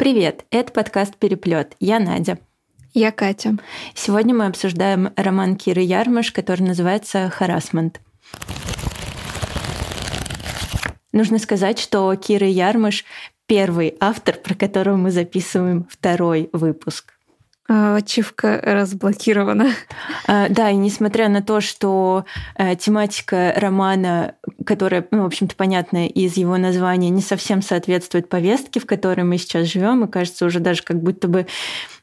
Привет, это подкаст «Переплет». Я Надя. Я Катя. Сегодня мы обсуждаем роман Киры Ярмаш, который называется «Харасмент». Нужно сказать, что Кира Ярмаш — первый автор, про которого мы записываем второй выпуск. А, ачивка разблокирована. А, да, и несмотря на то, что э, тематика романа, которая, ну, в общем-то, понятная из его названия, не совсем соответствует повестке, в которой мы сейчас живем, и кажется уже даже как будто бы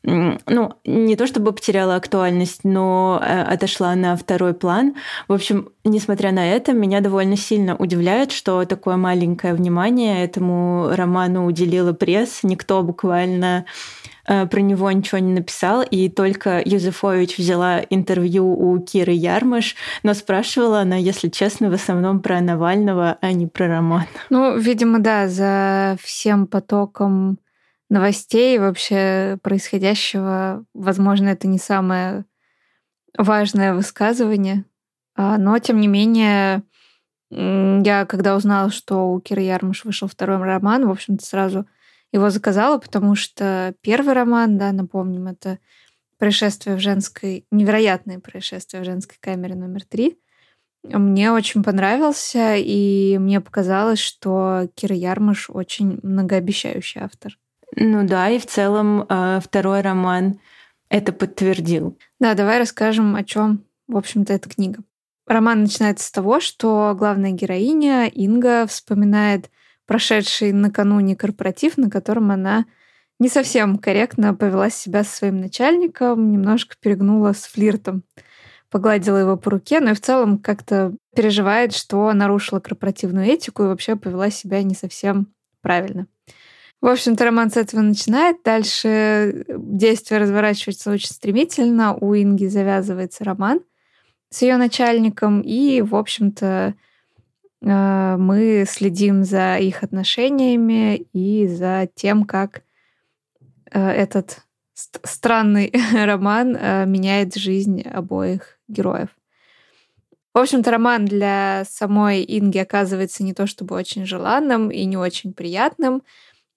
ну, не то чтобы потеряла актуальность, но э, отошла на второй план. В общем, несмотря на это, меня довольно сильно удивляет, что такое маленькое внимание этому роману уделила пресс. Никто буквально про него ничего не написал, и только Юзефович взяла интервью у Киры Ярмаш, но спрашивала она, если честно, в основном про Навального, а не про Романа. Ну, видимо, да, за всем потоком новостей вообще происходящего, возможно, это не самое важное высказывание, а, но, тем не менее, я когда узнала, что у Киры Ярмаш вышел второй роман, в общем-то, сразу его заказала, потому что первый роман, да, напомним, это происшествие в женской, невероятное происшествие в женской камере номер три. Мне очень понравился, и мне показалось, что Кира Ярмаш очень многообещающий автор. Ну да, и в целом э, второй роман это подтвердил. Да, давай расскажем, о чем, в общем-то, эта книга. Роман начинается с того, что главная героиня Инга вспоминает прошедший накануне корпоратив, на котором она не совсем корректно повела себя со своим начальником, немножко перегнула с флиртом, погладила его по руке, но и в целом как-то переживает, что нарушила корпоративную этику и вообще повела себя не совсем правильно. В общем-то, роман с этого начинает. Дальше действие разворачивается очень стремительно. У Инги завязывается роман с ее начальником. И, в общем-то, мы следим за их отношениями и за тем, как э, этот странный роман э, меняет жизнь обоих героев. В общем-то, роман для самой Инги оказывается не то чтобы очень желанным и не очень приятным,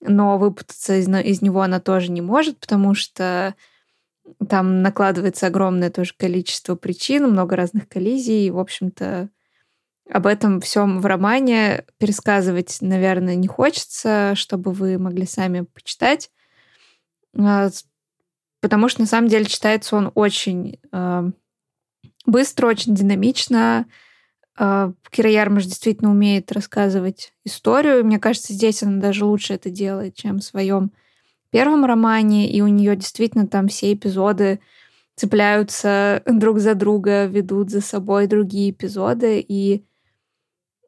но выпутаться из, из него она тоже не может, потому что там накладывается огромное тоже количество причин, много разных коллизий, и, в общем-то, об этом всем в романе пересказывать, наверное, не хочется, чтобы вы могли сами почитать. А, потому что на самом деле читается он очень э, быстро, очень динамично. Э, Кира Ярмаш действительно умеет рассказывать историю. Мне кажется, здесь она даже лучше это делает, чем в своем первом романе. И у нее действительно там все эпизоды цепляются друг за друга, ведут за собой другие эпизоды. И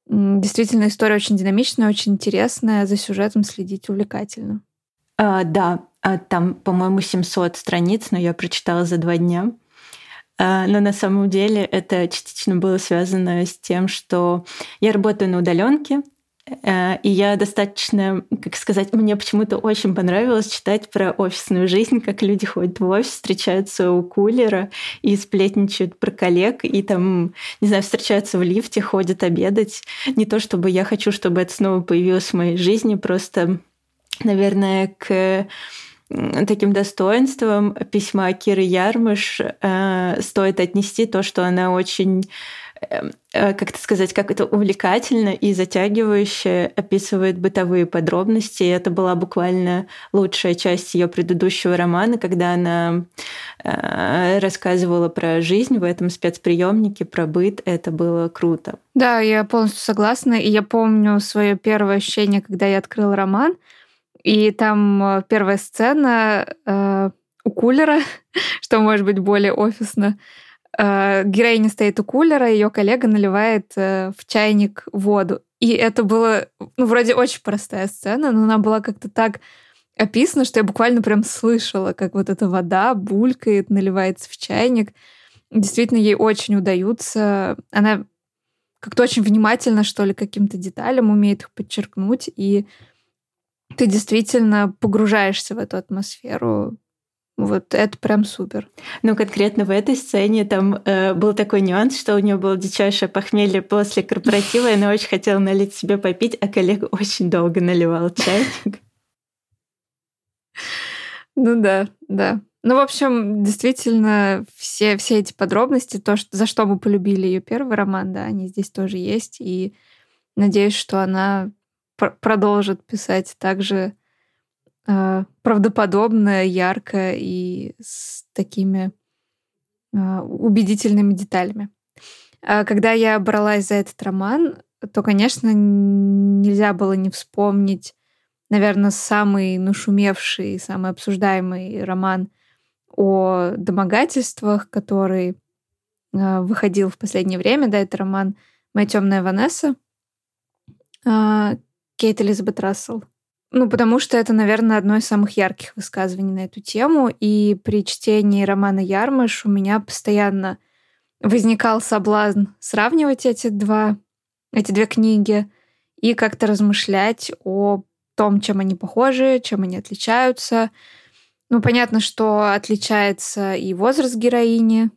Действительно, история очень динамичная, очень интересная, за сюжетом следить увлекательно. А, да, а там, по-моему, 700 страниц, но я прочитала за два дня. А, но на самом деле это частично было связано с тем, что я работаю на удаленке, и я достаточно, как сказать, мне почему-то очень понравилось читать про офисную жизнь, как люди ходят в офис, встречаются у кулера и сплетничают про коллег, и там, не знаю, встречаются в лифте, ходят обедать. Не то чтобы я хочу, чтобы это снова появилось в моей жизни, просто, наверное, к таким достоинством письма Киры Ярмыш э, стоит отнести то, что она очень Эм, э, как это сказать, как это увлекательно и затягивающе описывает бытовые подробности. И это была буквально лучшая часть ее предыдущего романа, когда она э, рассказывала про жизнь в этом спецприемнике, про быт. Это было круто. Да, я полностью согласна. И я помню свое первое ощущение, когда я открыла роман. И там э, первая сцена э, у кулера, что может быть более офисно. Э, героиня стоит у кулера, ее коллега наливает э, в чайник воду. И это было, ну, вроде очень простая сцена, но она была как-то так описана, что я буквально прям слышала, как вот эта вода булькает, наливается в чайник. Действительно, ей очень удаются. Она как-то очень внимательно, что ли, каким-то деталям умеет их подчеркнуть, и ты действительно погружаешься в эту атмосферу. Вот это прям супер. Ну, конкретно в этой сцене там э, был такой нюанс, что у нее было дичайшее похмелье после корпоратива, и она очень хотела налить себе попить, а коллега очень долго наливал чайник. Ну да, да. Ну, в общем, действительно, все, все эти подробности, то, что, за что мы полюбили ее первый роман, да, они здесь тоже есть. И надеюсь, что она пр- продолжит писать также э, правдоподобно, ярко и с такими э, убедительными деталями. А когда я бралась за этот роман, то, конечно, нельзя было не вспомнить, наверное, самый нашумевший, самый обсуждаемый роман о домогательствах, который выходил в последнее время. Да, это роман «Моя темная Ванесса» Кейт Элизабет Рассел. Ну, потому что это, наверное, одно из самых ярких высказываний на эту тему. И при чтении романа «Ярмыш» у меня постоянно возникал соблазн сравнивать эти два, эти две книги и как-то размышлять о том, чем они похожи, чем они отличаются. Ну, понятно, что отличается и возраст героини,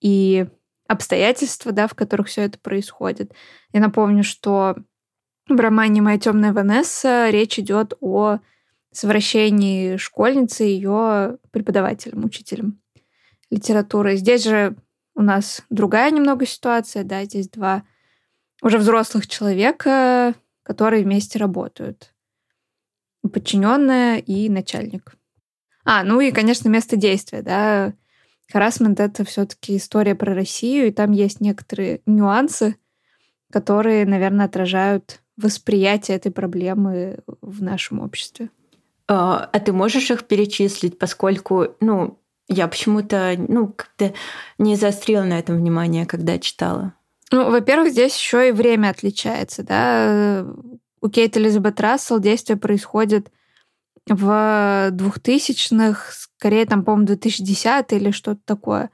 и обстоятельства, да, в которых все это происходит. Я напомню, что в романе «Моя темная Ванесса» речь идет о совращении школьницы ее преподавателем, учителем литературы. Здесь же у нас другая немного ситуация, да, здесь два уже взрослых человека, которые вместе работают. Подчиненная и начальник. А, ну и, конечно, место действия, да. Харасмент — это все таки история про Россию, и там есть некоторые нюансы, которые, наверное, отражают восприятие этой проблемы в нашем обществе. А, а ты можешь их перечислить, поскольку, ну, я почему-то, ну, как-то не заострила на этом внимание, когда читала. Ну, во-первых, здесь еще и время отличается, да. У Кейт Элизабет Рассел действие происходит в 2000-х, скорее там, по-моему, 2010 или что-то такое.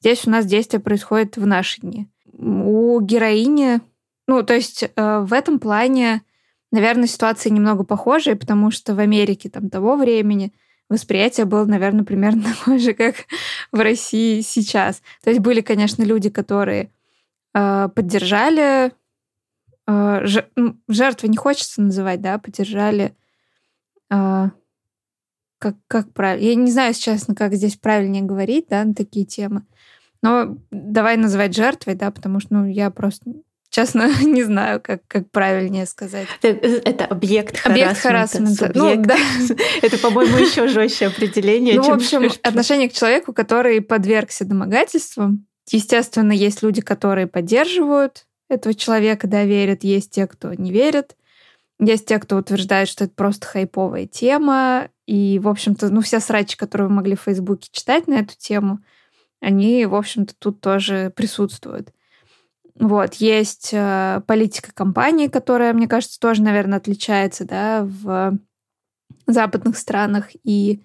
Здесь у нас действие происходит в наши дни. У героини, ну, то есть э, в этом плане, наверное, ситуация немного похожая, потому что в Америке там того времени – восприятие было, наверное, примерно такое же, как в России сейчас. То есть были, конечно, люди, которые э, поддержали э, жертвы не хочется называть, да, поддержали э, как, как правильно. Я не знаю, честно, как здесь правильнее говорить, да, на такие темы. Но давай называть жертвой, да, потому что, ну, я просто Честно, не знаю, как, как правильнее сказать. Это, это объект. Объект харасмента. Ну, да. Это, по-моему, еще жестче определение. Ну, в общем, отношение к человеку, который подвергся домогательствам. Естественно, есть люди, которые поддерживают этого человека, да, верят. Есть те, кто не верит. Есть те, кто утверждает, что это просто хайповая тема. И, в общем-то, ну, все срачи, которые вы могли в Фейсбуке читать на эту тему, они, в общем-то, тут тоже присутствуют. Вот, есть э, политика компании, которая, мне кажется, тоже, наверное, отличается, да, в западных странах и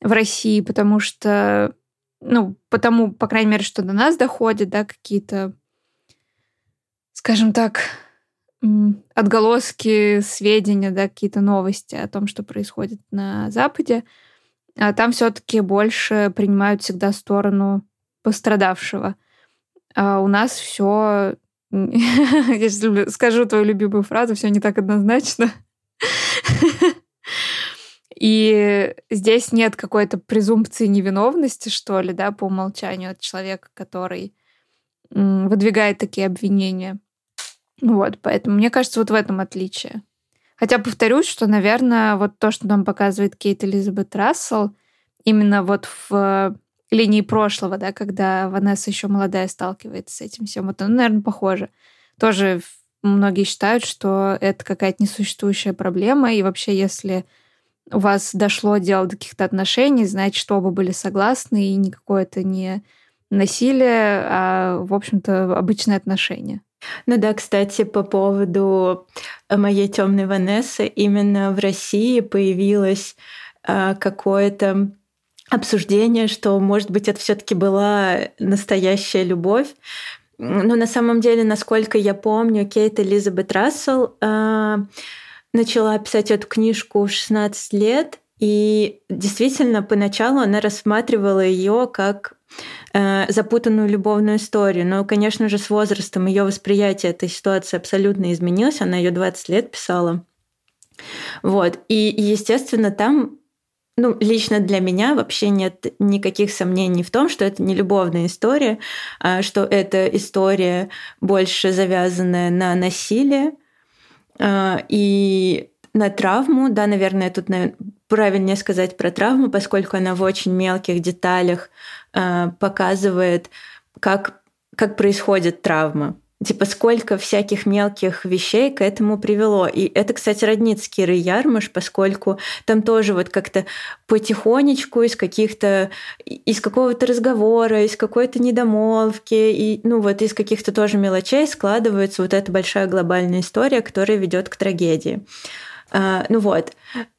в России, потому что, ну, потому, по крайней мере, что до нас доходит, да, какие-то, скажем так, отголоски, сведения, да, какие-то новости о том, что происходит на Западе, а там все-таки больше принимают всегда сторону пострадавшего. А у нас все, я сейчас скажу твою любимую фразу, все не так однозначно. И здесь нет какой-то презумпции невиновности, что ли, да, по умолчанию от человека, который выдвигает такие обвинения. Вот, поэтому мне кажется, вот в этом отличие. Хотя повторюсь, что, наверное, вот то, что нам показывает Кейт Элизабет Рассел, именно вот в линии прошлого, да, когда Ванесса еще молодая сталкивается с этим всем. Вот оно, наверное, похоже. Тоже многие считают, что это какая-то несуществующая проблема, и вообще, если у вас дошло дело до каких-то отношений, значит, что оба были согласны, и никакое это не насилие, а, в общем-то, обычные отношения. Ну да, кстати, по поводу моей темной Ванессы, именно в России появилось а, какое-то обсуждение, что, может быть, это все-таки была настоящая любовь. Но на самом деле, насколько я помню, Кейт Элизабет Рассел э, начала писать эту книжку в 16 лет, и действительно, поначалу она рассматривала ее как э, запутанную любовную историю. Но, конечно же, с возрастом ее восприятие этой ситуации абсолютно изменилось. Она ее 20 лет писала. Вот. И, естественно, там ну, лично для меня вообще нет никаких сомнений в том, что это не любовная история, а что это история больше завязанная на насилие а, и на травму. Да, наверное, тут наверное, правильнее сказать про травму, поскольку она в очень мелких деталях а, показывает, как, как происходит травма типа сколько всяких мелких вещей к этому привело. И это, кстати, роднит с Кирой Ярмаш, поскольку там тоже вот как-то потихонечку из каких-то, из какого-то разговора, из какой-то недомолвки, и, ну вот из каких-то тоже мелочей складывается вот эта большая глобальная история, которая ведет к трагедии. А, ну вот.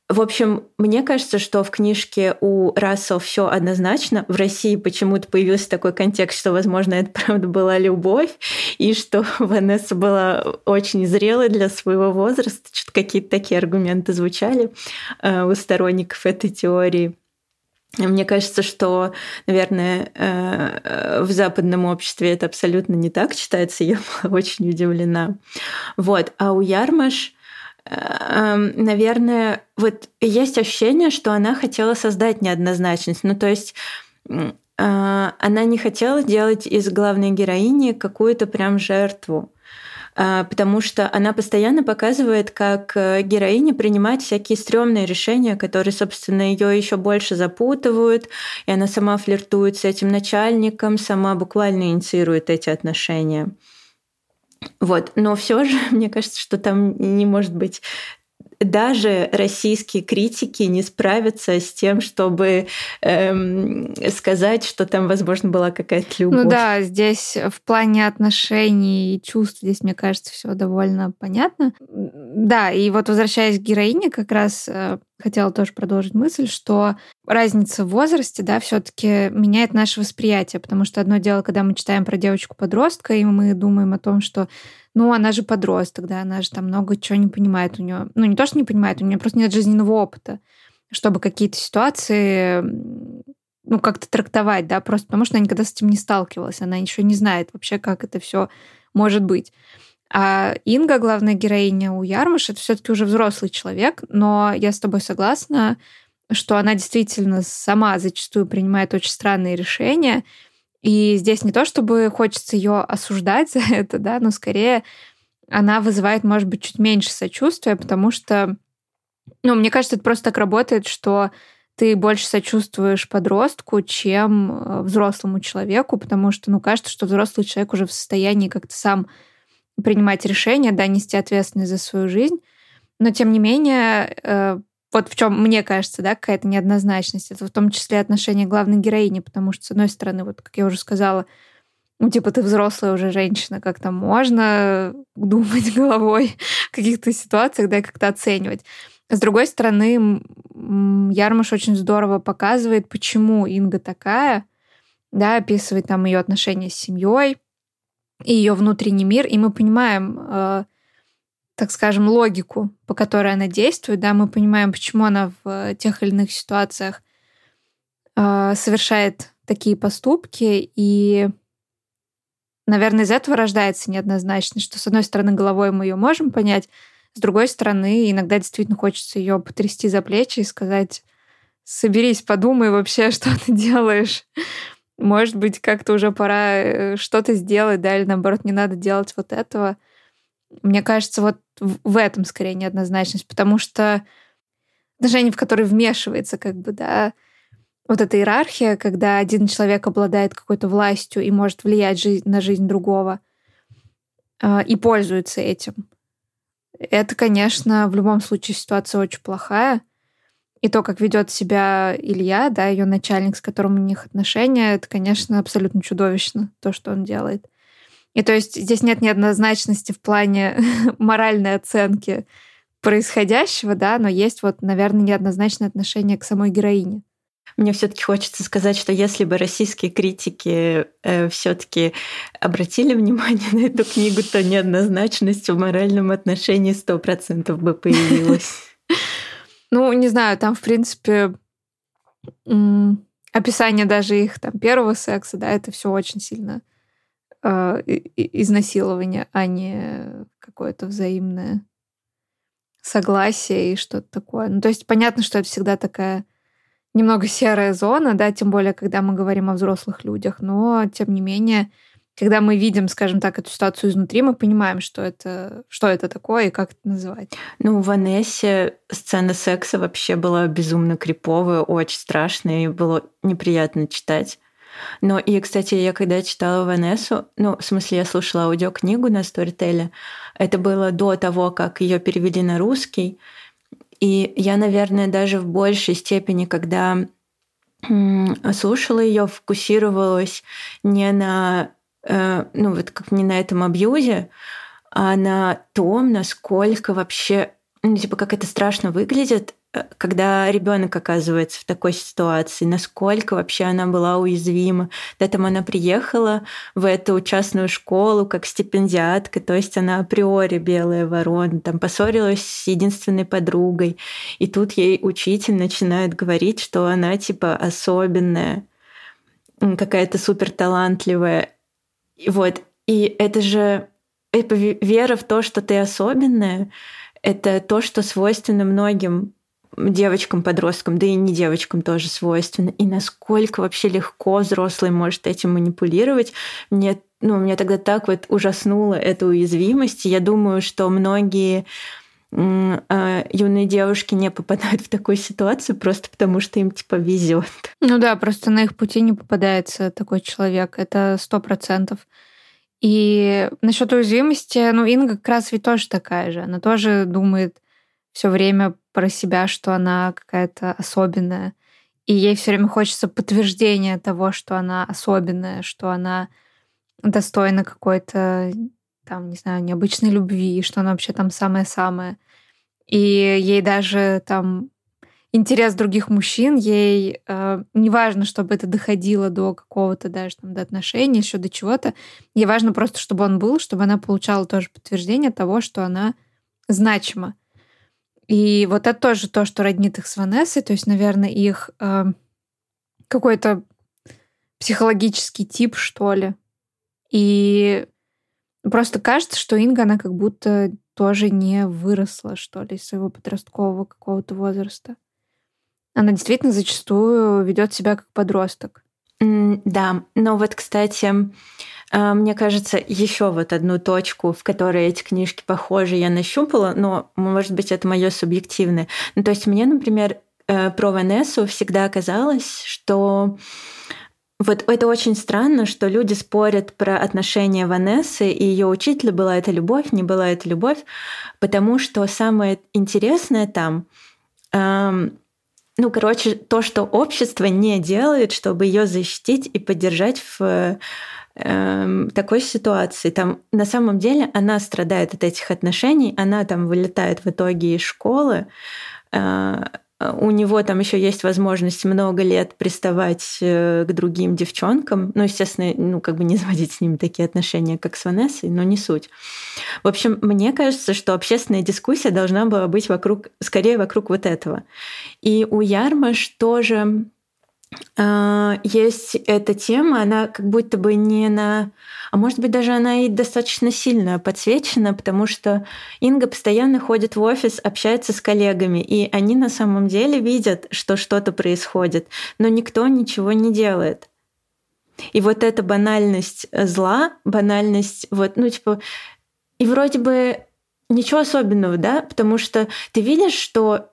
В общем, мне кажется, что в книжке у Рассел все однозначно. В России почему-то появился такой контекст, что, возможно, это правда была любовь, и что Ванесса была очень зрелой для своего возраста. Что-то какие-то такие аргументы звучали э, у сторонников этой теории. Мне кажется, что, наверное, э, в западном обществе это абсолютно не так читается. Я была очень удивлена. Вот. А у Ярмаш наверное, вот есть ощущение, что она хотела создать неоднозначность. Ну, то есть э, она не хотела делать из главной героини какую-то прям жертву э, потому что она постоянно показывает, как э, героиня принимает всякие стрёмные решения, которые, собственно, ее еще больше запутывают, и она сама флиртует с этим начальником, сама буквально инициирует эти отношения. Вот. Но все же, мне кажется, что там не может быть даже российские критики не справятся с тем, чтобы эм, сказать, что там, возможно, была какая-то любовь. Ну да, здесь в плане отношений и чувств, здесь, мне кажется, все довольно понятно. Да, и вот возвращаясь к героине, как раз э, хотела тоже продолжить мысль, что разница в возрасте, да, все-таки меняет наше восприятие, потому что одно дело, когда мы читаем про девочку-подростка, и мы думаем о том, что ну, она же подросток, да, она же там много чего не понимает у нее. Ну, не то, что не понимает, у нее просто нет жизненного опыта, чтобы какие-то ситуации ну, как-то трактовать, да, просто потому что она никогда с этим не сталкивалась, она еще не знает вообще, как это все может быть. А Инга, главная героиня у Ярмаш, это все-таки уже взрослый человек, но я с тобой согласна, что она действительно сама зачастую принимает очень странные решения, и здесь не то, чтобы хочется ее осуждать за это, да, но скорее она вызывает, может быть, чуть меньше сочувствия, потому что, ну, мне кажется, это просто так работает, что ты больше сочувствуешь подростку, чем э, взрослому человеку, потому что, ну, кажется, что взрослый человек уже в состоянии как-то сам принимать решения, да, нести ответственность за свою жизнь. Но, тем не менее, э, вот в чем, мне кажется, да, какая-то неоднозначность. Это в том числе отношение главной героини, потому что, с одной стороны, вот, как я уже сказала, ну, типа, ты взрослая уже женщина, как-то можно думать головой в каких-то ситуациях, да, и как-то оценивать. С другой стороны, Ярмаш очень здорово показывает, почему Инга такая, да, описывает там ее отношения с семьей и ее внутренний мир, и мы понимаем, э, так скажем, логику, по которой она действует, да, мы понимаем, почему она в тех или иных ситуациях э, совершает такие поступки, и, наверное, из этого рождается неоднозначность, что, с одной стороны, головой мы ее можем понять, с другой стороны, иногда действительно хочется ее потрясти за плечи и сказать, соберись, подумай вообще, что ты делаешь. Может быть, как-то уже пора э, что-то сделать, да, или наоборот, не надо делать вот этого. Мне кажется, вот в этом скорее неоднозначность, потому что отношения, в которые вмешивается как бы, да, вот эта иерархия, когда один человек обладает какой-то властью и может влиять жизнь, на жизнь другого э, и пользуется этим. Это, конечно, в любом случае ситуация очень плохая. И то, как ведет себя Илья, да, ее начальник, с которым у них отношения, это, конечно, абсолютно чудовищно, то, что он делает. И то есть здесь нет неоднозначности в плане моральной оценки происходящего, да, но есть вот, наверное, неоднозначное отношение к самой героине. Мне все-таки хочется сказать, что если бы российские критики э, все-таки обратили внимание на эту книгу, то неоднозначность в моральном отношении сто процентов бы появилась. Ну, не знаю, там, в принципе, описание даже их там первого секса, да, это все очень сильно э, изнасилование, а не какое-то взаимное согласие и что-то такое. Ну, то есть понятно, что это всегда такая немного серая зона, да, тем более, когда мы говорим о взрослых людях, но, тем не менее, когда мы видим, скажем так, эту ситуацию изнутри, мы понимаем, что это, что это такое и как это называть. Ну, в Ванессе сцена секса вообще была безумно криповая, очень страшная, и было неприятно читать. Но и, кстати, я когда читала Ванессу, ну, в смысле, я слушала аудиокнигу на Storytel, это было до того, как ее перевели на русский, и я, наверное, даже в большей степени, когда слушала ее, фокусировалась не на, э, ну вот как не на этом абьюзе, а на том, насколько вообще, ну типа как это страшно выглядит, Э, когда ребенок оказывается в такой ситуации, насколько вообще она была уязвима. Да, там она приехала в эту частную школу как стипендиатка, то есть она априори белая ворона, там поссорилась с единственной подругой, и тут ей учитель начинает говорить, что она типа особенная, какая-то супер талантливая. Вот. И это же вера в то, что ты особенная, это то, что свойственно многим девочкам, подросткам, да и не девочкам тоже свойственно. И насколько вообще легко взрослый может этим манипулировать. Мне, ну, меня тогда так вот ужаснула эта уязвимость. Я думаю, что многие а, юные девушки не попадают в такую ситуацию просто потому, что им типа везет. Ну да, просто на их пути не попадается такой человек. Это сто процентов. И насчет уязвимости, ну, Инга как раз ведь тоже такая же. Она тоже думает все время про себя, что она какая-то особенная. И ей все время хочется подтверждения того, что она особенная, что она достойна какой-то, там, не знаю, необычной любви, что она вообще там самая-самая. И ей даже там интерес других мужчин, ей э, не важно, чтобы это доходило до какого-то даже там до отношений, еще до чего-то. Ей важно просто, чтобы он был, чтобы она получала тоже подтверждение того, что она значима. И вот это тоже то, что роднит их с Ванессой, то есть, наверное, их э, какой-то психологический тип, что ли. И просто кажется, что Инга, она как будто тоже не выросла, что ли, из своего подросткового какого-то возраста. Она действительно зачастую ведет себя как подросток. Да, но вот, кстати, а, мне кажется, еще вот одну точку, в которой эти книжки похожи, я нащупала, но, может быть, это мое субъективное. Ну, то есть мне, например, э, про Ванессу всегда казалось, что вот это очень странно, что люди спорят про отношения Ванессы и ее учителя, была это любовь, не была это любовь, потому что самое интересное там, эм, ну, короче, то, что общество не делает, чтобы ее защитить и поддержать в Эм, такой ситуации. Там на самом деле она страдает от этих отношений, она там вылетает в итоге из школы. Э, у него там еще есть возможность много лет приставать э, к другим девчонкам. Ну, естественно, ну, как бы не заводить с ними такие отношения, как с Ванессой, но не суть. В общем, мне кажется, что общественная дискуссия должна была быть вокруг, скорее вокруг вот этого. И у Ярмаш тоже а, есть эта тема, она как будто бы не на... А может быть, даже она и достаточно сильно подсвечена, потому что Инга постоянно ходит в офис, общается с коллегами, и они на самом деле видят, что что-то происходит, но никто ничего не делает. И вот эта банальность зла, банальность, вот, ну, типа, и вроде бы ничего особенного, да, потому что ты видишь, что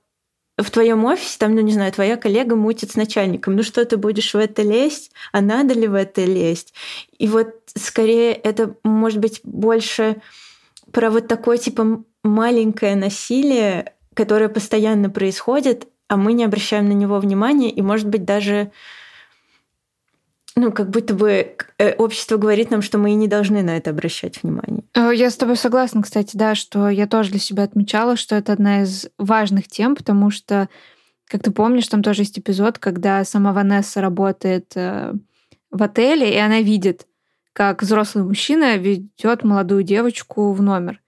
в твоем офисе, там, ну не знаю, твоя коллега мутит с начальником, ну что ты будешь в это лезть, а надо ли в это лезть? И вот скорее это может быть больше про вот такое типа маленькое насилие, которое постоянно происходит, а мы не обращаем на него внимания, и может быть даже ну, как будто бы э, общество говорит нам, что мы и не должны на это обращать внимание. Э, я с тобой согласна, кстати, да, что я тоже для себя отмечала, что это одна из важных тем, потому что, как ты помнишь, там тоже есть эпизод, когда сама Ванесса работает э, в отеле, и она видит, как взрослый мужчина ведет молодую девочку в номер.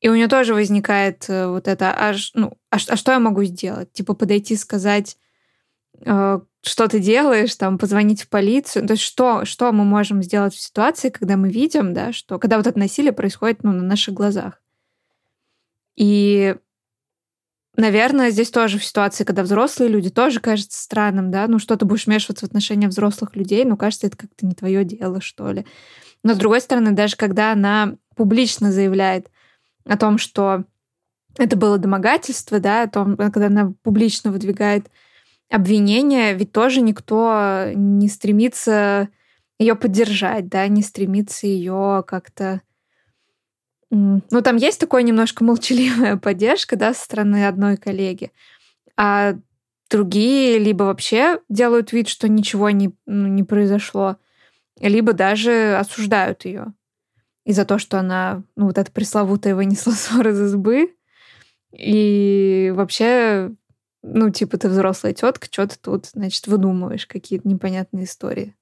И у нее тоже возникает вот это, а, ну, а, а что я могу сделать? Типа подойти сказать, что ты делаешь, там, позвонить в полицию. То есть что, что мы можем сделать в ситуации, когда мы видим, да, что когда вот это насилие происходит ну, на наших глазах. И Наверное, здесь тоже в ситуации, когда взрослые люди, тоже кажется странным, да, ну что ты будешь вмешиваться в отношения взрослых людей, ну кажется, это как-то не твое дело, что ли. Но с другой стороны, даже когда она публично заявляет о том, что это было домогательство, да, о том, когда она публично выдвигает обвинения, ведь тоже никто не стремится ее поддержать, да, не стремится ее как-то... Ну, там есть такое немножко молчаливая поддержка, да, со стороны одной коллеги, а другие либо вообще делают вид, что ничего не, ну, не произошло, либо даже осуждают ее. И за то, что она, ну, вот эта пресловутая вынесла ссор из избы. И вообще, ну, типа, ты взрослая тетка, что ты тут, значит, выдумываешь какие-то непонятные истории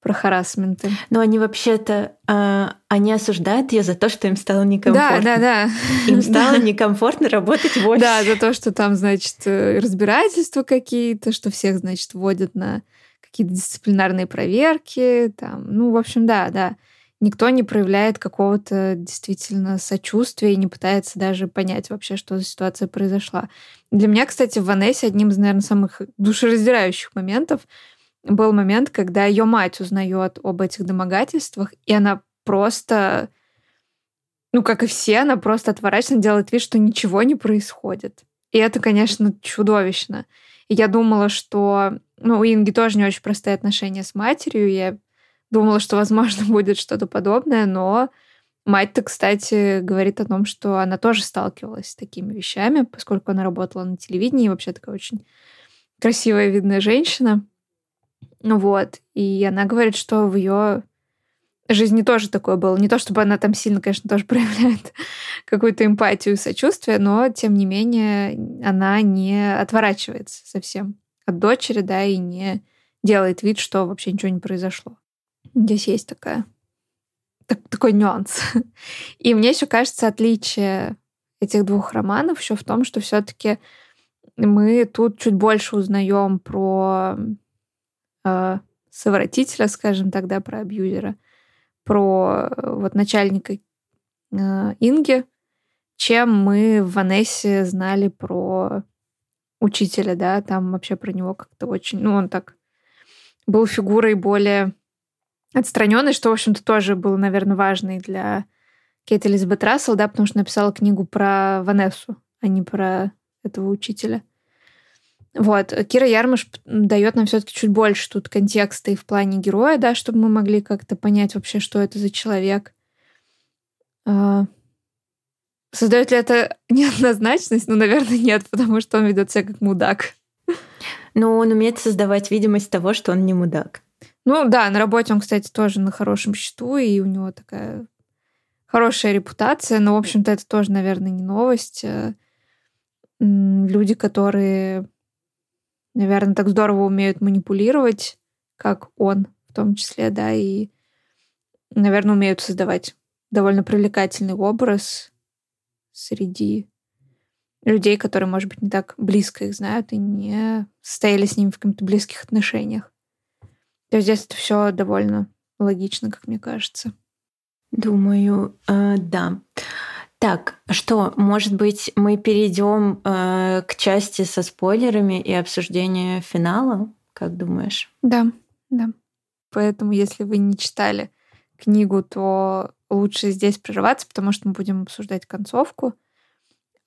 про харасменты. Но они вообще-то, э, они осуждают ее за то, что им стало некомфортно. Да, да, да. Им стало некомфортно работать в офисе. Да, за то, что там, значит, э, разбирательства какие-то, что всех, значит, вводят на какие-то дисциплинарные проверки, там, ну, в общем, да, да. Никто не проявляет какого-то действительно сочувствия и не пытается даже понять вообще, что за ситуация произошла. Для меня, кстати, в Ванессе одним из, наверное, самых душераздирающих моментов был момент, когда ее мать узнает об этих домогательствах, и она просто, ну, как и все, она просто отворачивается, делает вид, что ничего не происходит. И это, конечно, чудовищно. И я думала, что ну, у Инги тоже не очень простые отношения с матерью. Я думала, что, возможно, будет что-то подобное, но мать-то, кстати, говорит о том, что она тоже сталкивалась с такими вещами, поскольку она работала на телевидении, и вообще такая очень красивая, видная женщина. Вот. И она говорит, что в ее жизни тоже такое было. Не то, чтобы она там сильно, конечно, тоже проявляет какую-то эмпатию и сочувствие, но, тем не менее, она не отворачивается совсем от дочери, да, и не делает вид, что вообще ничего не произошло. Здесь есть такая, так, такой нюанс. И мне еще кажется, отличие этих двух романов еще в том, что все-таки мы тут чуть больше узнаем про э, совратителя, скажем тогда, про абьюзера, про э, вот начальника э, Инги, чем мы в Ванессе знали про учителя, да, там вообще про него как-то очень, ну, он так был фигурой более отстраненной, что, в общем-то, тоже было, наверное, важно и для Кейт Элизабет Рассел, да, потому что написала книгу про Ванессу, а не про этого учителя. Вот. Кира Ярмаш дает нам все-таки чуть больше тут контекста и в плане героя, да, чтобы мы могли как-то понять вообще, что это за человек. А, Создает ли это неоднозначность? Ну, наверное, нет, потому что он ведет себя как мудак. Но он умеет создавать видимость того, что он не мудак. Ну да, на работе он, кстати, тоже на хорошем счету, и у него такая хорошая репутация, но, в общем-то, это тоже, наверное, не новость. Э, люди, которые, наверное, так здорово умеют манипулировать, как он в том числе, да, и, наверное, умеют создавать довольно привлекательный образ среди людей, которые, может быть, не так близко их знают и не состояли с ними в каких-то близких отношениях. То есть здесь это все довольно логично, как мне кажется. Думаю, э, да. Так, что, может быть, мы перейдем э, к части со спойлерами и обсуждению финала? Как думаешь? Да, да. Поэтому, если вы не читали книгу, то лучше здесь прерываться, потому что мы будем обсуждать концовку.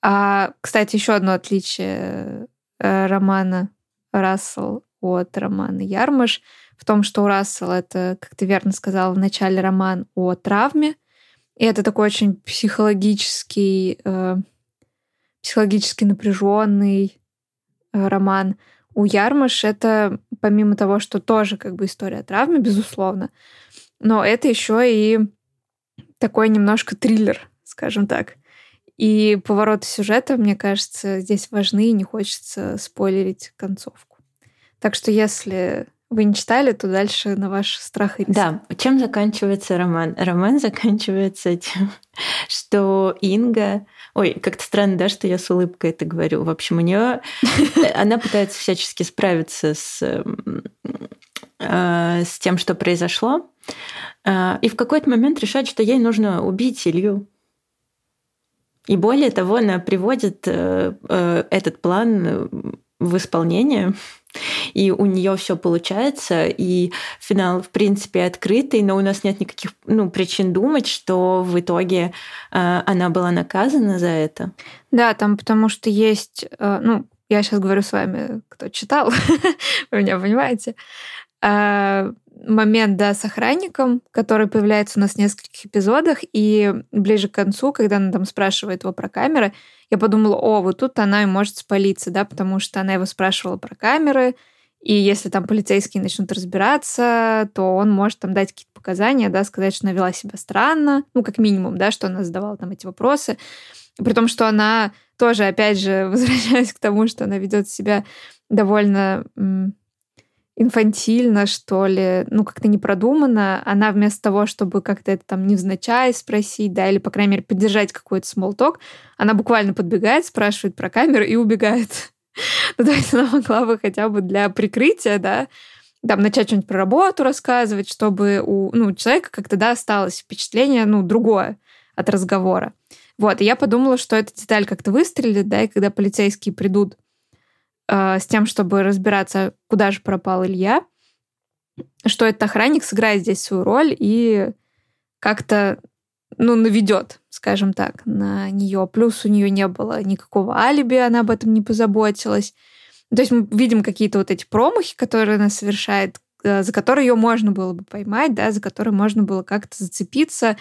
А, кстати, еще одно отличие э, романа Рассел от романа Ярмаш в том, что у Рассела это, как ты верно сказала, в начале роман о травме, и это такой очень психологический, э, психологически напряженный э, роман. У Ярмаш это, помимо того, что тоже как бы история о травме, безусловно, но это еще и такой немножко триллер, скажем так. И повороты сюжета, мне кажется, здесь важны, и не хочется спойлерить концовку. Так что если вы не читали, то дальше на ваш страх и риск. Да, чем заканчивается роман? Роман заканчивается тем, что Инга... Ой, как-то странно, да, что я с улыбкой это говорю. В общем, у нее она пытается всячески справиться с, э, с тем, что произошло. А, и в какой-то момент решать, что ей нужно убить Илью. И более того, она приводит э, э, этот план в исполнение, и у нее все получается, и финал, в принципе, открытый, но у нас нет никаких ну, причин думать, что в итоге э, она была наказана за это. Да, там потому что есть, э, ну, я сейчас говорю с вами, кто читал, вы меня понимаете, э, момент, да, с охранником, который появляется у нас в нескольких эпизодах, и ближе к концу, когда она там спрашивает его про камеры, я подумала, о, вот тут она и может спалиться, да, потому что она его спрашивала про камеры, и если там полицейские начнут разбираться, то он может там дать какие-то показания, да, сказать, что она вела себя странно, ну, как минимум, да, что она задавала там эти вопросы. При том, что она тоже, опять же, возвращаясь к тому, что она ведет себя довольно инфантильно, что ли, ну, как-то не продумано. Она вместо того, чтобы как-то это там невзначай спросить, да, или, по крайней мере, поддержать какой-то смолток, она буквально подбегает, спрашивает про камеру и убегает. ну, то есть она могла бы хотя бы для прикрытия, да, там, начать что-нибудь про работу рассказывать, чтобы у ну, человека как-то, да, осталось впечатление, ну, другое от разговора. Вот, и я подумала, что эта деталь как-то выстрелит, да, и когда полицейские придут э, с тем, чтобы разбираться, куда же пропал Илья, что этот охранник сыграет здесь свою роль и как-то ну, наведет, скажем так, на нее. Плюс у нее не было никакого алиби, она об этом не позаботилась. То есть мы видим какие-то вот эти промахи, которые она совершает, э, за которые ее можно было бы поймать, да, за которые можно было как-то зацепиться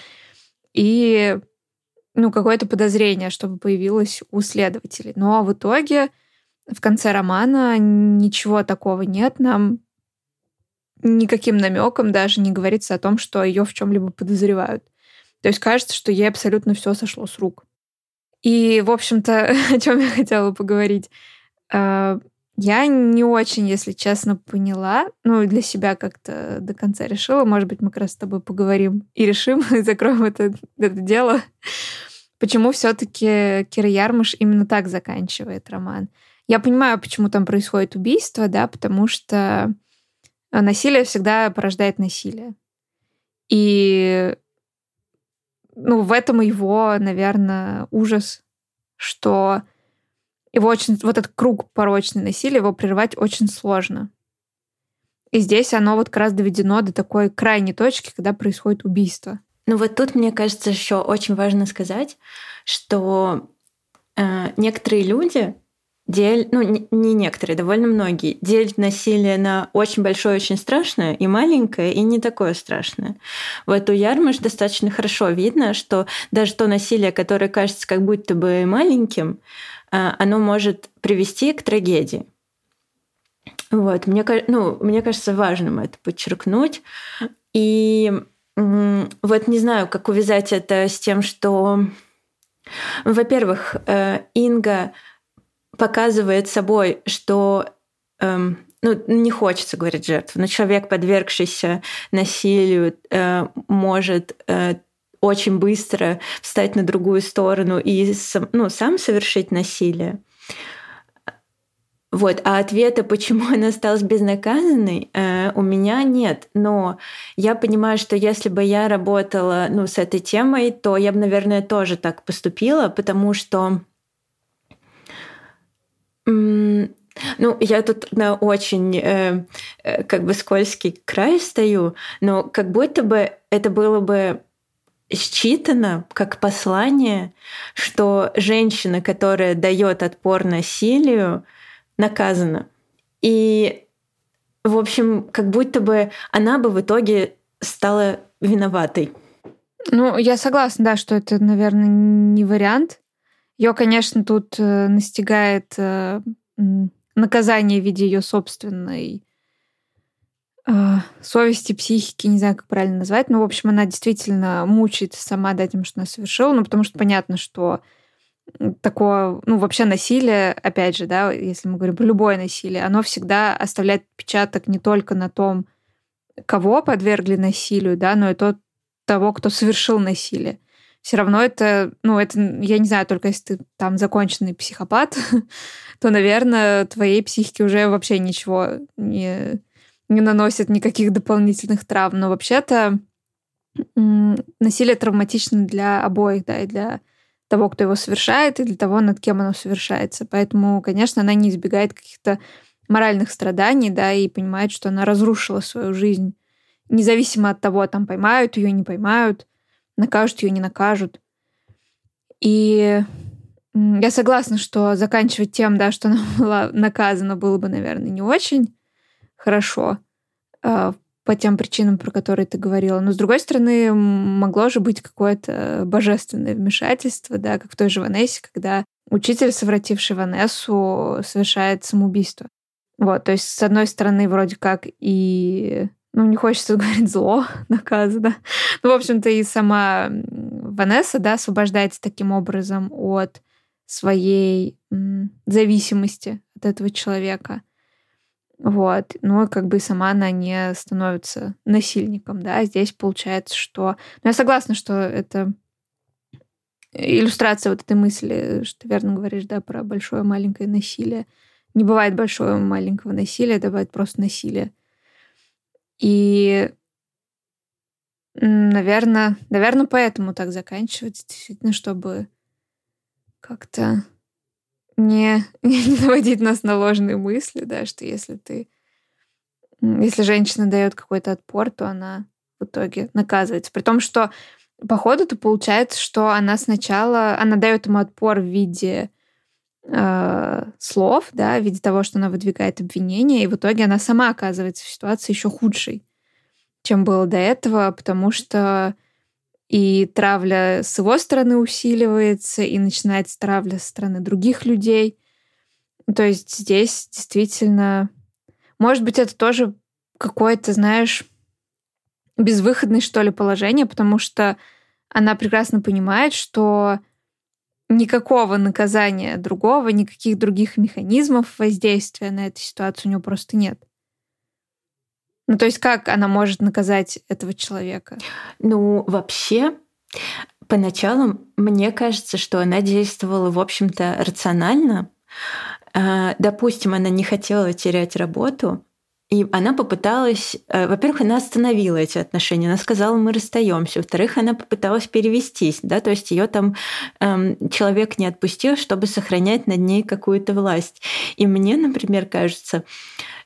и ну, какое-то подозрение, чтобы появилось у следователей. Но в итоге в конце романа ничего такого нет. Нам никаким намеком даже не говорится о том, что ее в чем-либо подозревают. То есть кажется, что ей абсолютно все сошло с рук. И, в общем-то, о чем я хотела поговорить. А, я не очень, если честно, поняла, ну, для себя как-то до конца решила. Может быть, мы как раз с тобой поговорим и решим, и закроем это, это дело. Почему все-таки Кира Ярмыш именно так заканчивает роман? Я понимаю, почему там происходит убийство, да, потому что насилие всегда порождает насилие. И ну, в этом его, наверное, ужас, что его очень, вот этот круг порочный насилия, его прервать очень сложно. И здесь оно вот как раз доведено до такой крайней точки, когда происходит убийство. Ну вот тут, мне кажется, еще очень важно сказать, что э, некоторые люди дель, ну не некоторые, довольно многие, делят насилие на очень большое, очень страшное и маленькое, и не такое страшное. Вот у Ярмыш достаточно хорошо видно, что даже то насилие, которое кажется как будто бы маленьким, а, оно может привести к трагедии. Вот, мне, ну, мне кажется важным это подчеркнуть. И вот не знаю, как увязать это с тем, что, во-первых, э, Инга показывает собой, что эм, ну, не хочется говорить жертва, но человек, подвергшийся насилию, э, может э, очень быстро встать на другую сторону и ну, сам совершить насилие. Вот, а ответа, почему она осталась безнаказанной, э, у меня нет. Но я понимаю, что если бы я работала ну, с этой темой, то я бы, наверное, тоже так поступила, потому что ну, я тут на очень э, э, как бы скользкий край стою, но как будто бы это было бы считано как послание, что женщина, которая дает отпор насилию, наказана. И, в общем, как будто бы она бы в итоге стала виноватой. Ну, я согласна, да, что это, наверное, не вариант. Ее, конечно, тут э, настигает э, наказание в виде ее собственной э, совести, психики, не знаю, как правильно назвать, но, в общем, она действительно мучает сама да, тем, что она совершила, ну, потому что понятно, что такое, ну, вообще насилие, опять же, да, если мы говорим про любое насилие, оно всегда оставляет отпечаток не только на том, кого подвергли насилию, да, но и тот, того, кто совершил насилие все равно это, ну, это, я не знаю, только если ты там законченный психопат, то, наверное, твоей психике уже вообще ничего не, не наносит никаких дополнительных травм. Но вообще-то насилие травматично для обоих, да, и для того, кто его совершает, и для того, над кем оно совершается. Поэтому, конечно, она не избегает каких-то моральных страданий, да, и понимает, что она разрушила свою жизнь, независимо от того, там поймают ее, не поймают, накажут ее, не накажут. И я согласна, что заканчивать тем, да, что она была наказана, было бы, наверное, не очень хорошо а, по тем причинам, про которые ты говорила. Но, с другой стороны, могло же быть какое-то божественное вмешательство, да, как в той же Ванессе, когда учитель, совративший Ванессу, совершает самоубийство. Вот, то есть, с одной стороны, вроде как и ну, не хочется говорить зло наказано. Ну, в общем-то, и сама Ванесса, да, освобождается таким образом от своей зависимости от этого человека. Вот. Ну, и как бы сама она не становится насильником, да. Здесь получается, что... Ну, я согласна, что это иллюстрация вот этой мысли, что ты верно говоришь, да, про большое маленькое насилие. Не бывает большого маленького насилия, это бывает просто насилие. И, наверное, наверное, поэтому так заканчивать, действительно, чтобы как-то не, не наводить нас на ложные мысли, да, что если ты, если женщина дает какой-то отпор, то она в итоге наказывается. При том, что по ходу-то получается, что она сначала, она дает ему отпор в виде э, слов, да, в виде того, что она выдвигает обвинения, и в итоге она сама оказывается в ситуации еще худшей, чем было до этого, потому что и травля с его стороны усиливается, и начинается травля со стороны других людей. То есть здесь действительно... Может быть, это тоже какое-то, знаешь, безвыходное, что ли, положение, потому что она прекрасно понимает, что никакого наказания другого, никаких других механизмов воздействия на эту ситуацию у нее просто нет. Ну, то есть как она может наказать этого человека? Ну, вообще, поначалу мне кажется, что она действовала, в общем-то, рационально. А, допустим, она не хотела терять работу, и она попыталась, э, во-первых, она остановила эти отношения, она сказала, мы расстаемся. Во-вторых, она попыталась перевестись, да, то есть ее там эм, человек не отпустил, чтобы сохранять над ней какую-то власть. И мне, например, кажется,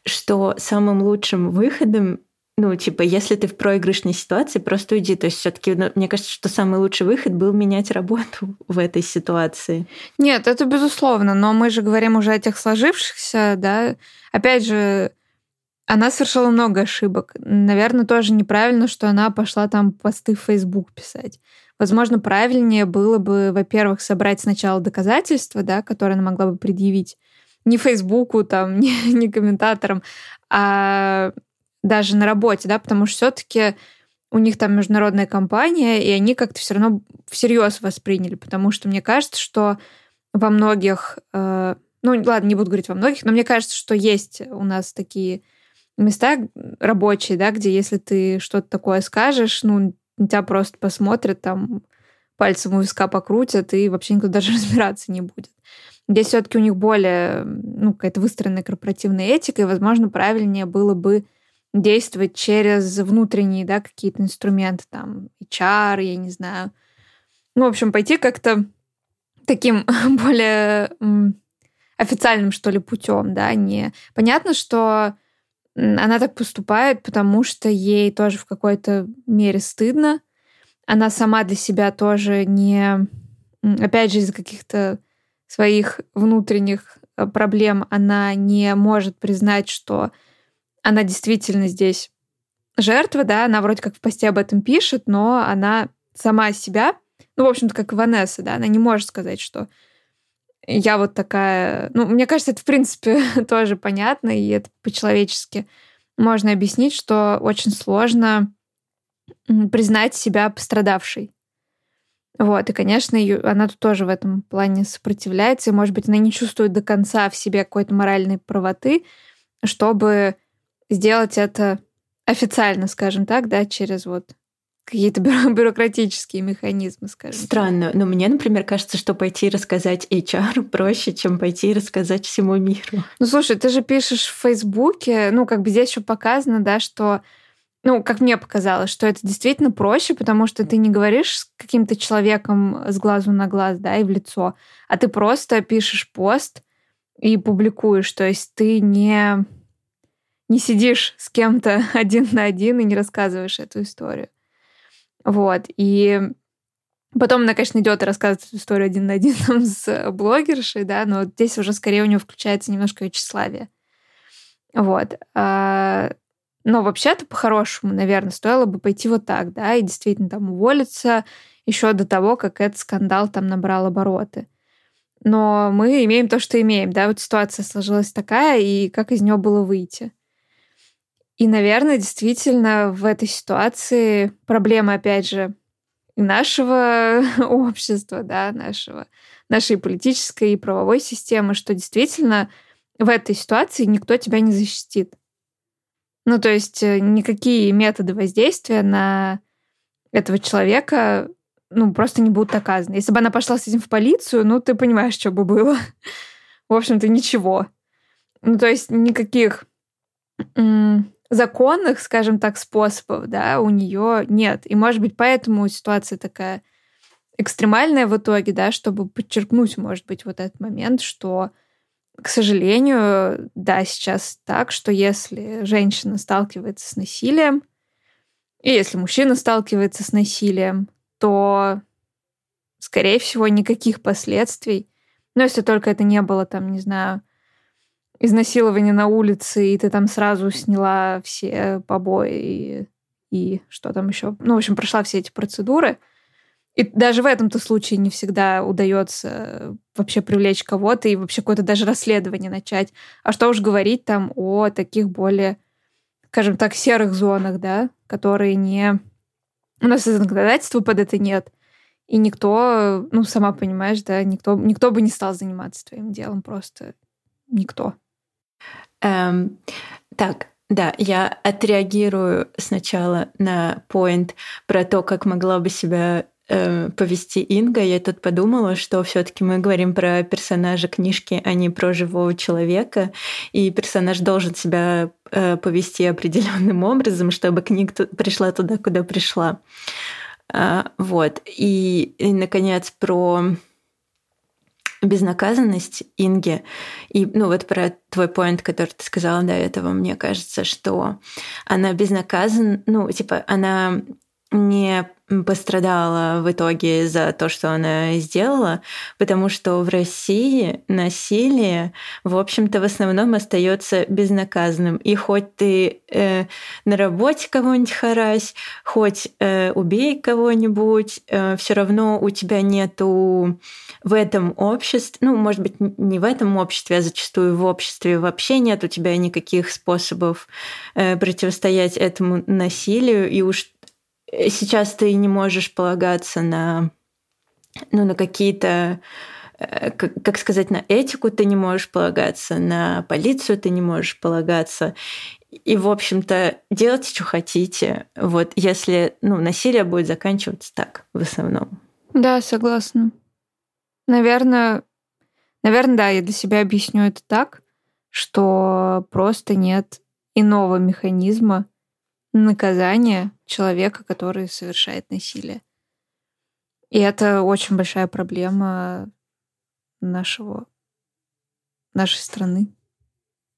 что самым лучшим выходом ну, типа, если ты в проигрышной ситуации, просто уйди. То есть все-таки, ну, мне кажется, что самый лучший выход был менять работу в этой ситуации. Нет, это безусловно, но мы же говорим уже о тех сложившихся, да. Опять же, она совершила много ошибок. Наверное, тоже неправильно, что она пошла там посты в Facebook писать. Возможно, правильнее было бы, во-первых, собрать сначала доказательства, да, которые она могла бы предъявить, не Фейсбуку, там, не, не комментаторам, а даже на работе, да, потому что все-таки у них там международная компания, и они как-то все равно всерьез восприняли, потому что мне кажется, что во многих, э, ну ладно, не буду говорить во многих, но мне кажется, что есть у нас такие места рабочие, да, где если ты что-то такое скажешь, ну, тебя просто посмотрят, там пальцем у виска покрутят, и вообще никто даже разбираться не будет. Здесь все-таки у них более ну, какая-то выстроенная корпоративная этика, и, возможно, правильнее было бы действовать через внутренние да, какие-то инструменты, там, HR, я не знаю. Ну, в общем, пойти как-то таким более официальным, что ли, путем, да, не... Понятно, что она так поступает, потому что ей тоже в какой-то мере стыдно. Она сама для себя тоже не... Опять же, из-за каких-то своих внутренних э, проблем она не может признать, что она действительно здесь жертва, да, она вроде как в посте об этом пишет, но она сама себя, ну, в общем-то, как Ванесса, да, она не может сказать, что я вот такая... Ну, мне кажется, это, в принципе, тоже понятно, и это по-человечески можно объяснить, что очень сложно признать себя пострадавшей. Вот, и, конечно, ее, она тут тоже в этом плане сопротивляется, и, может быть, она не чувствует до конца в себе какой-то моральной правоты, чтобы сделать это официально, скажем так, да, через вот какие-то бюрократические механизмы, скажем. Странно, но мне, например, кажется, что пойти рассказать HR проще, чем пойти рассказать всему миру. Ну, слушай, ты же пишешь в Фейсбуке, ну, как бы здесь еще показано, да, что ну, как мне показалось, что это действительно проще, потому что ты не говоришь с каким-то человеком с глазу на глаз, да, и в лицо, а ты просто пишешь пост и публикуешь. То есть ты не, не сидишь с кем-то один на один и не рассказываешь эту историю. Вот. И потом она, конечно, идет и рассказывает историю один на один там, с блогершей, да, но здесь уже скорее у нее включается немножко ее тщеславие. Вот. А, но вообще-то по-хорошему, наверное, стоило бы пойти вот так, да, и действительно там уволиться еще до того, как этот скандал там набрал обороты. Но мы имеем то, что имеем, да, вот ситуация сложилась такая, и как из нее было выйти. И, наверное, действительно в этой ситуации проблема, опять же, нашего общества, да, нашего, нашей политической и правовой системы, что действительно в этой ситуации никто тебя не защитит. Ну, то есть э, никакие методы воздействия на этого человека ну, просто не будут оказаны. Если бы она пошла с этим в полицию, ну, ты понимаешь, что бы было. В общем-то, ничего. Ну, то есть никаких законных, скажем так, способов, да, у нее нет. И, может быть, поэтому ситуация такая экстремальная в итоге, да, чтобы подчеркнуть, может быть, вот этот момент, что к сожалению, да, сейчас так, что если женщина сталкивается с насилием, и если мужчина сталкивается с насилием, то, скорее всего, никаких последствий. Но если только это не было, там, не знаю, изнасилование на улице, и ты там сразу сняла все побои и, и что там еще. Ну, в общем, прошла все эти процедуры — и даже в этом-то случае не всегда удается вообще привлечь кого-то и вообще какое-то даже расследование начать. А что уж говорить там о таких более, скажем так, серых зонах, да, которые не... У нас законодательства под это нет. И никто, ну, сама понимаешь, да, никто, никто бы не стал заниматься твоим делом, просто никто. Эм, так, да, я отреагирую сначала на поинт про то, как могла бы себя э, повести Инга, я тут подумала, что все-таки мы говорим про персонажа книжки, а не про живого человека, и персонаж должен себя э, повести определенным образом, чтобы книга пришла туда, куда пришла. А, вот. И, и, наконец, про безнаказанность Инги. И, ну, вот про твой поинт, который ты сказала до этого, мне кажется, что она безнаказана, ну, типа, она не пострадала в итоге за то, что она сделала, потому что в России насилие, в общем-то, в основном остается безнаказанным. И хоть ты э, на работе кого-нибудь харась, хоть э, убей кого-нибудь, э, все равно у тебя нету в этом обществе, ну, может быть, не в этом обществе, а зачастую в обществе вообще нет у тебя никаких способов э, противостоять этому насилию, и уж сейчас ты не можешь полагаться на, ну, на какие-то э, как сказать, на этику ты не можешь полагаться, на полицию ты не можешь полагаться. И, в общем-то, делайте, что хотите. Вот если ну, насилие будет заканчиваться так в основном. Да, согласна. Наверное, наверное, да, я для себя объясню это так, что просто нет иного механизма, наказание человека, который совершает насилие. И это очень большая проблема нашего, нашей страны,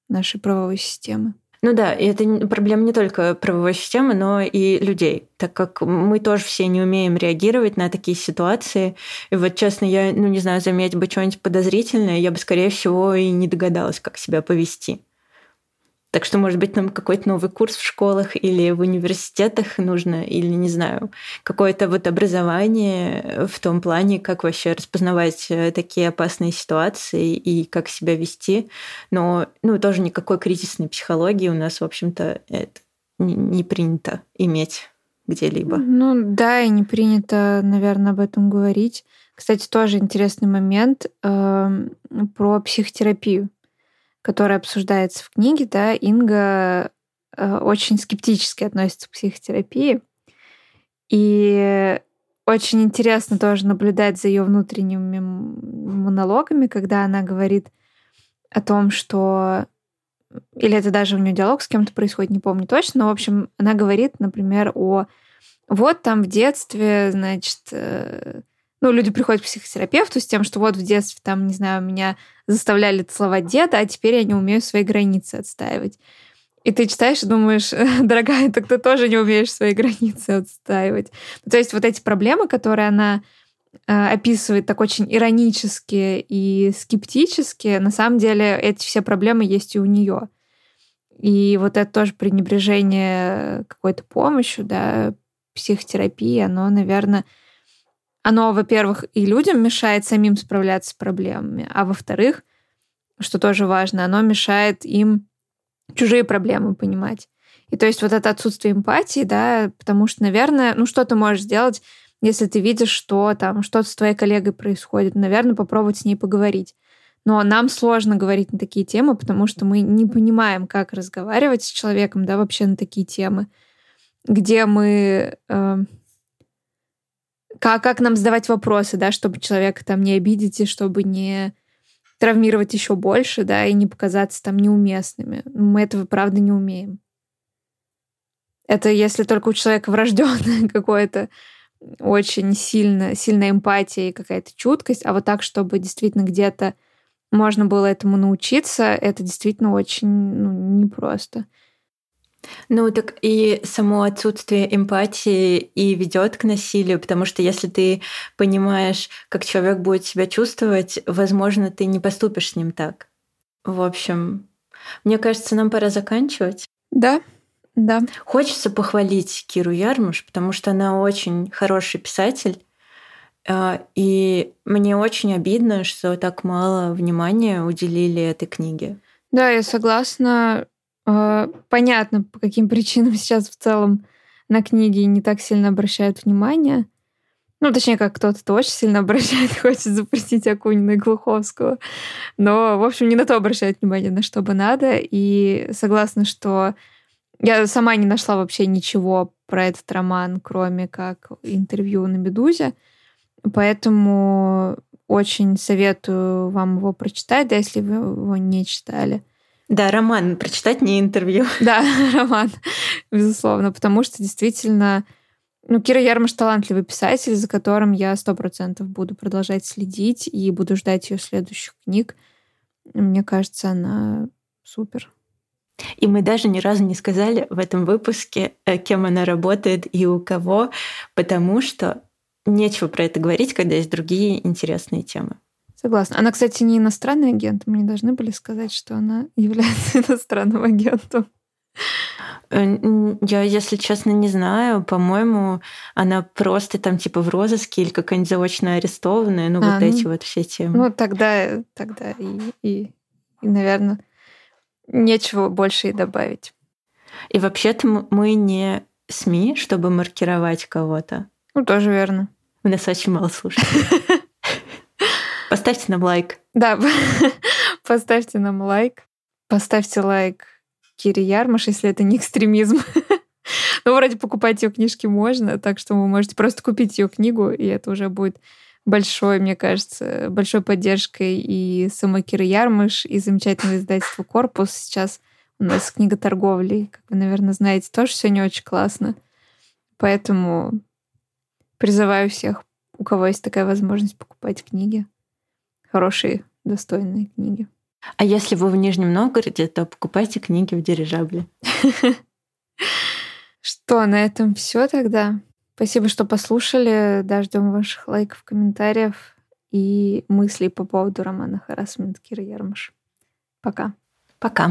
нашей правовой системы. Ну да, и это проблема не только правовой системы, но и людей, так как мы тоже все не умеем реагировать на такие ситуации. И вот, честно, я, ну не знаю, заметить бы что-нибудь подозрительное, я бы, скорее всего, и не догадалась, как себя повести. Так что, может быть, нам какой-то новый курс в школах или в университетах нужно, или, не знаю, какое-то вот образование в том плане, как вообще распознавать э, такие опасные ситуации и как себя вести. Но, ну, тоже никакой кризисной психологии у нас, в общем-то, это не принято иметь где-либо. Ну да, и не принято, наверное, об этом говорить. Кстати, тоже интересный момент э, про психотерапию которая обсуждается в книге, да, Инга э, очень скептически относится к психотерапии. И очень интересно тоже наблюдать за ее внутренними монологами, когда она говорит о том, что или это даже у нее диалог с кем-то происходит, не помню точно, но, в общем, она говорит, например, о вот там в детстве, значит, э, ну, люди приходят к психотерапевту с тем, что вот в детстве там, не знаю, меня заставляли целовать деда, а теперь я не умею свои границы отстаивать. И ты читаешь и думаешь, дорогая, так ты тоже не умеешь свои границы отстаивать. То есть вот эти проблемы, которые она э, описывает так очень иронически и скептически, на самом деле эти все проблемы есть и у нее. И вот это тоже пренебрежение какой-то помощью, да, психотерапии, оно, наверное, оно, во-первых, и людям мешает самим справляться с проблемами, а во-вторых, что тоже важно, оно мешает им чужие проблемы понимать. И то есть вот это отсутствие эмпатии, да, потому что, наверное, ну что ты можешь сделать, если ты видишь, что там что-то с твоей коллегой происходит, наверное, попробовать с ней поговорить. Но нам сложно говорить на такие темы, потому что мы не понимаем, как разговаривать с человеком, да, вообще на такие темы, где мы э, как, как нам задавать вопросы, да, чтобы человека там не обидеть и чтобы не травмировать еще больше, да, и не показаться там неуместными. Мы этого, правда, не умеем. Это если только у человека врожденное какое-то очень сильно, сильная эмпатия и какая-то чуткость, а вот так, чтобы действительно где-то можно было этому научиться, это действительно очень ну, непросто. Ну, так и само отсутствие эмпатии и ведет к насилию, потому что если ты понимаешь, как человек будет себя чувствовать, возможно, ты не поступишь с ним так. В общем, мне кажется, нам пора заканчивать. Да, да. Хочется похвалить Киру Ярмуш, потому что она очень хороший писатель. А, и мне очень обидно, что так мало внимания уделили этой книге. Да, я согласна. А, понятно, по каким причинам сейчас в целом на книги не так сильно обращают внимание. Ну, точнее, как кто-то очень сильно обращает, хочет запретить Акунина и Глуховского. Но, в общем, не на то обращает внимание, на что бы надо. И согласна, что я сама не нашла вообще ничего про этот роман, кроме как интервью на «Медузе». Поэтому очень советую вам его прочитать, да, если вы его не читали. Да, роман, прочитать не интервью. Да, роман, безусловно, потому что действительно, ну, Кира Ярмаш талантливый писатель, за которым я сто процентов буду продолжать следить и буду ждать ее следующих книг. Мне кажется, она супер. И мы даже ни разу не сказали в этом выпуске, э, кем она работает и у кого, потому что нечего про это говорить, когда есть другие интересные темы. Согласна. Она, кстати, не иностранный агент. Мы не должны были сказать, что она является иностранным агентом. Э, я, если честно, не знаю. По-моему, она просто там типа в розыске или какая-нибудь заочно арестованная. Ну, а, вот ну, эти вот все темы. Ну, тогда, тогда и, и, и, наверное, нечего больше и добавить. И вообще-то мы не СМИ, чтобы маркировать кого-то. Ну, тоже верно. У нас очень мало слушателей. Поставьте нам лайк. Да, поставьте нам лайк. Поставьте лайк Кире Ярмаш, если это не экстремизм. Ну, вроде покупать ее книжки можно, так что вы можете просто купить ее книгу, и это уже будет большой, мне кажется, большой поддержкой и самой Киры Ярмаш, и замечательного издательства «Корпус». Сейчас у нас книга торговли, как вы, наверное, знаете, тоже сегодня очень классно. Поэтому призываю всех, у кого есть такая возможность покупать книги хорошие, достойные книги. А если вы в Нижнем Новгороде, то покупайте книги в дирижабле. Что, на этом все тогда? Спасибо, что послушали. Дождем ваших лайков, комментариев и мыслей по поводу романа «Харасмент» Киры Ярмаш. Пока. Пока.